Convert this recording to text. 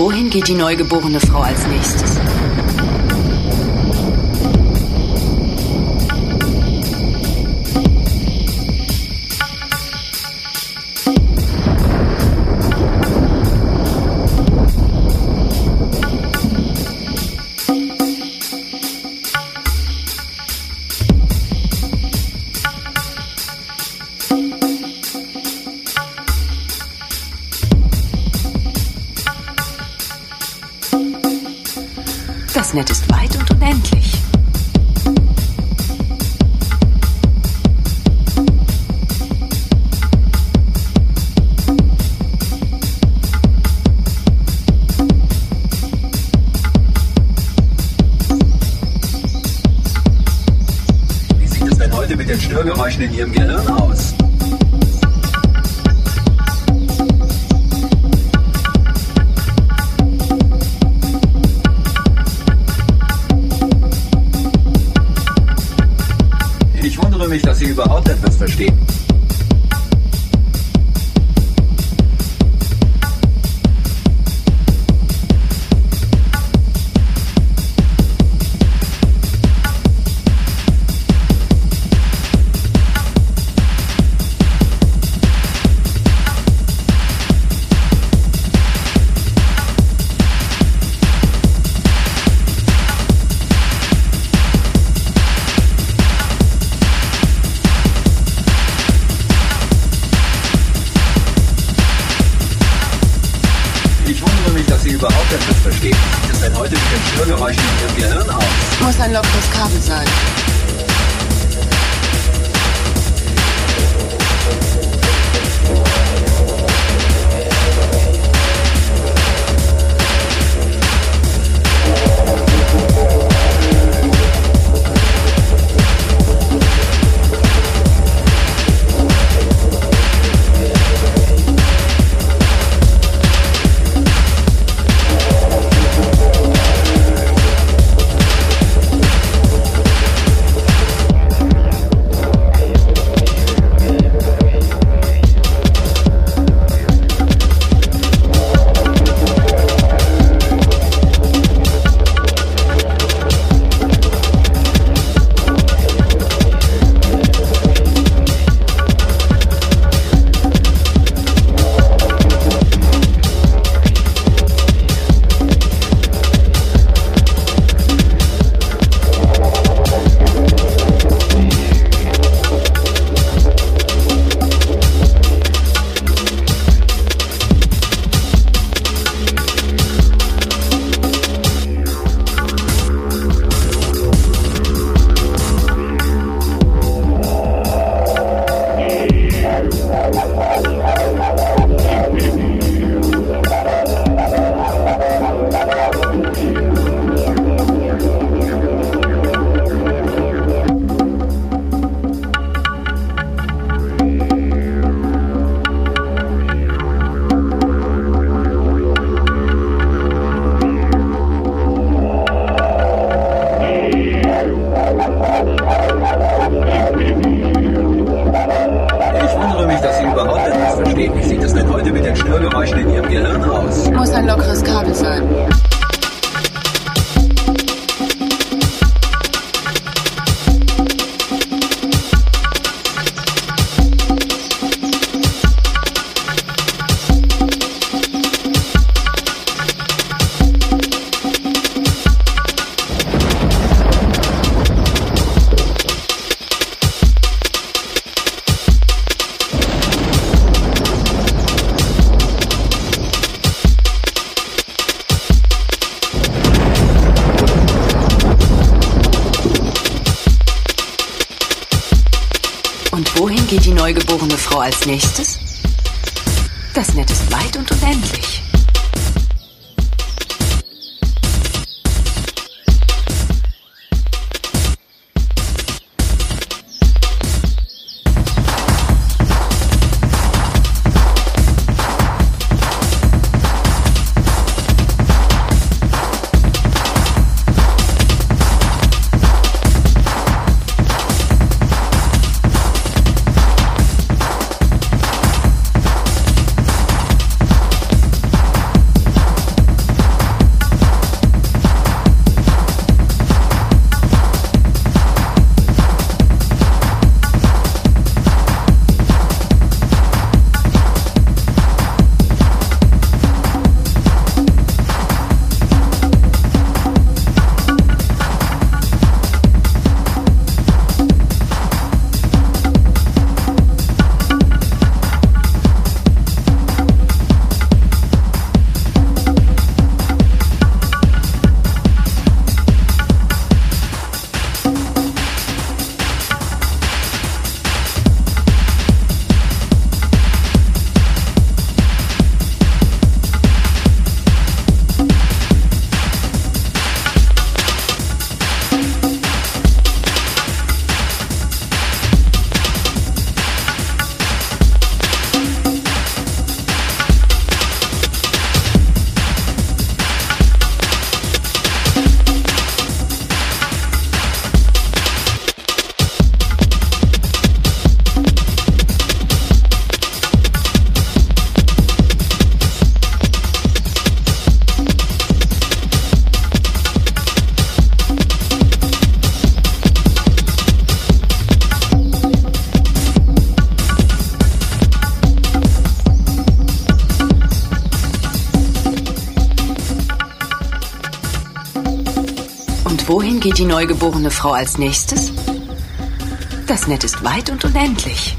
wohin geht die neugeborene Frau als nächstes? Das Netz ist weit und unendlich. Wie sieht es denn heute mit den Störgeräuschen in Ihrem Gehirn aus? Mich, dass Sie überhaupt etwas verstehen. Wundere mich, dass Sie überhaupt etwas verstehen. Es denn heute mit den Störgeräuschen in Ihrem Gehirn aus? Muss ein lockeres Kabel sein. Neugeborene Frau als nächstes? Das Netz ist weit und unendlich. Wohin geht die neugeborene Frau als nächstes? Das Netz ist weit und unendlich.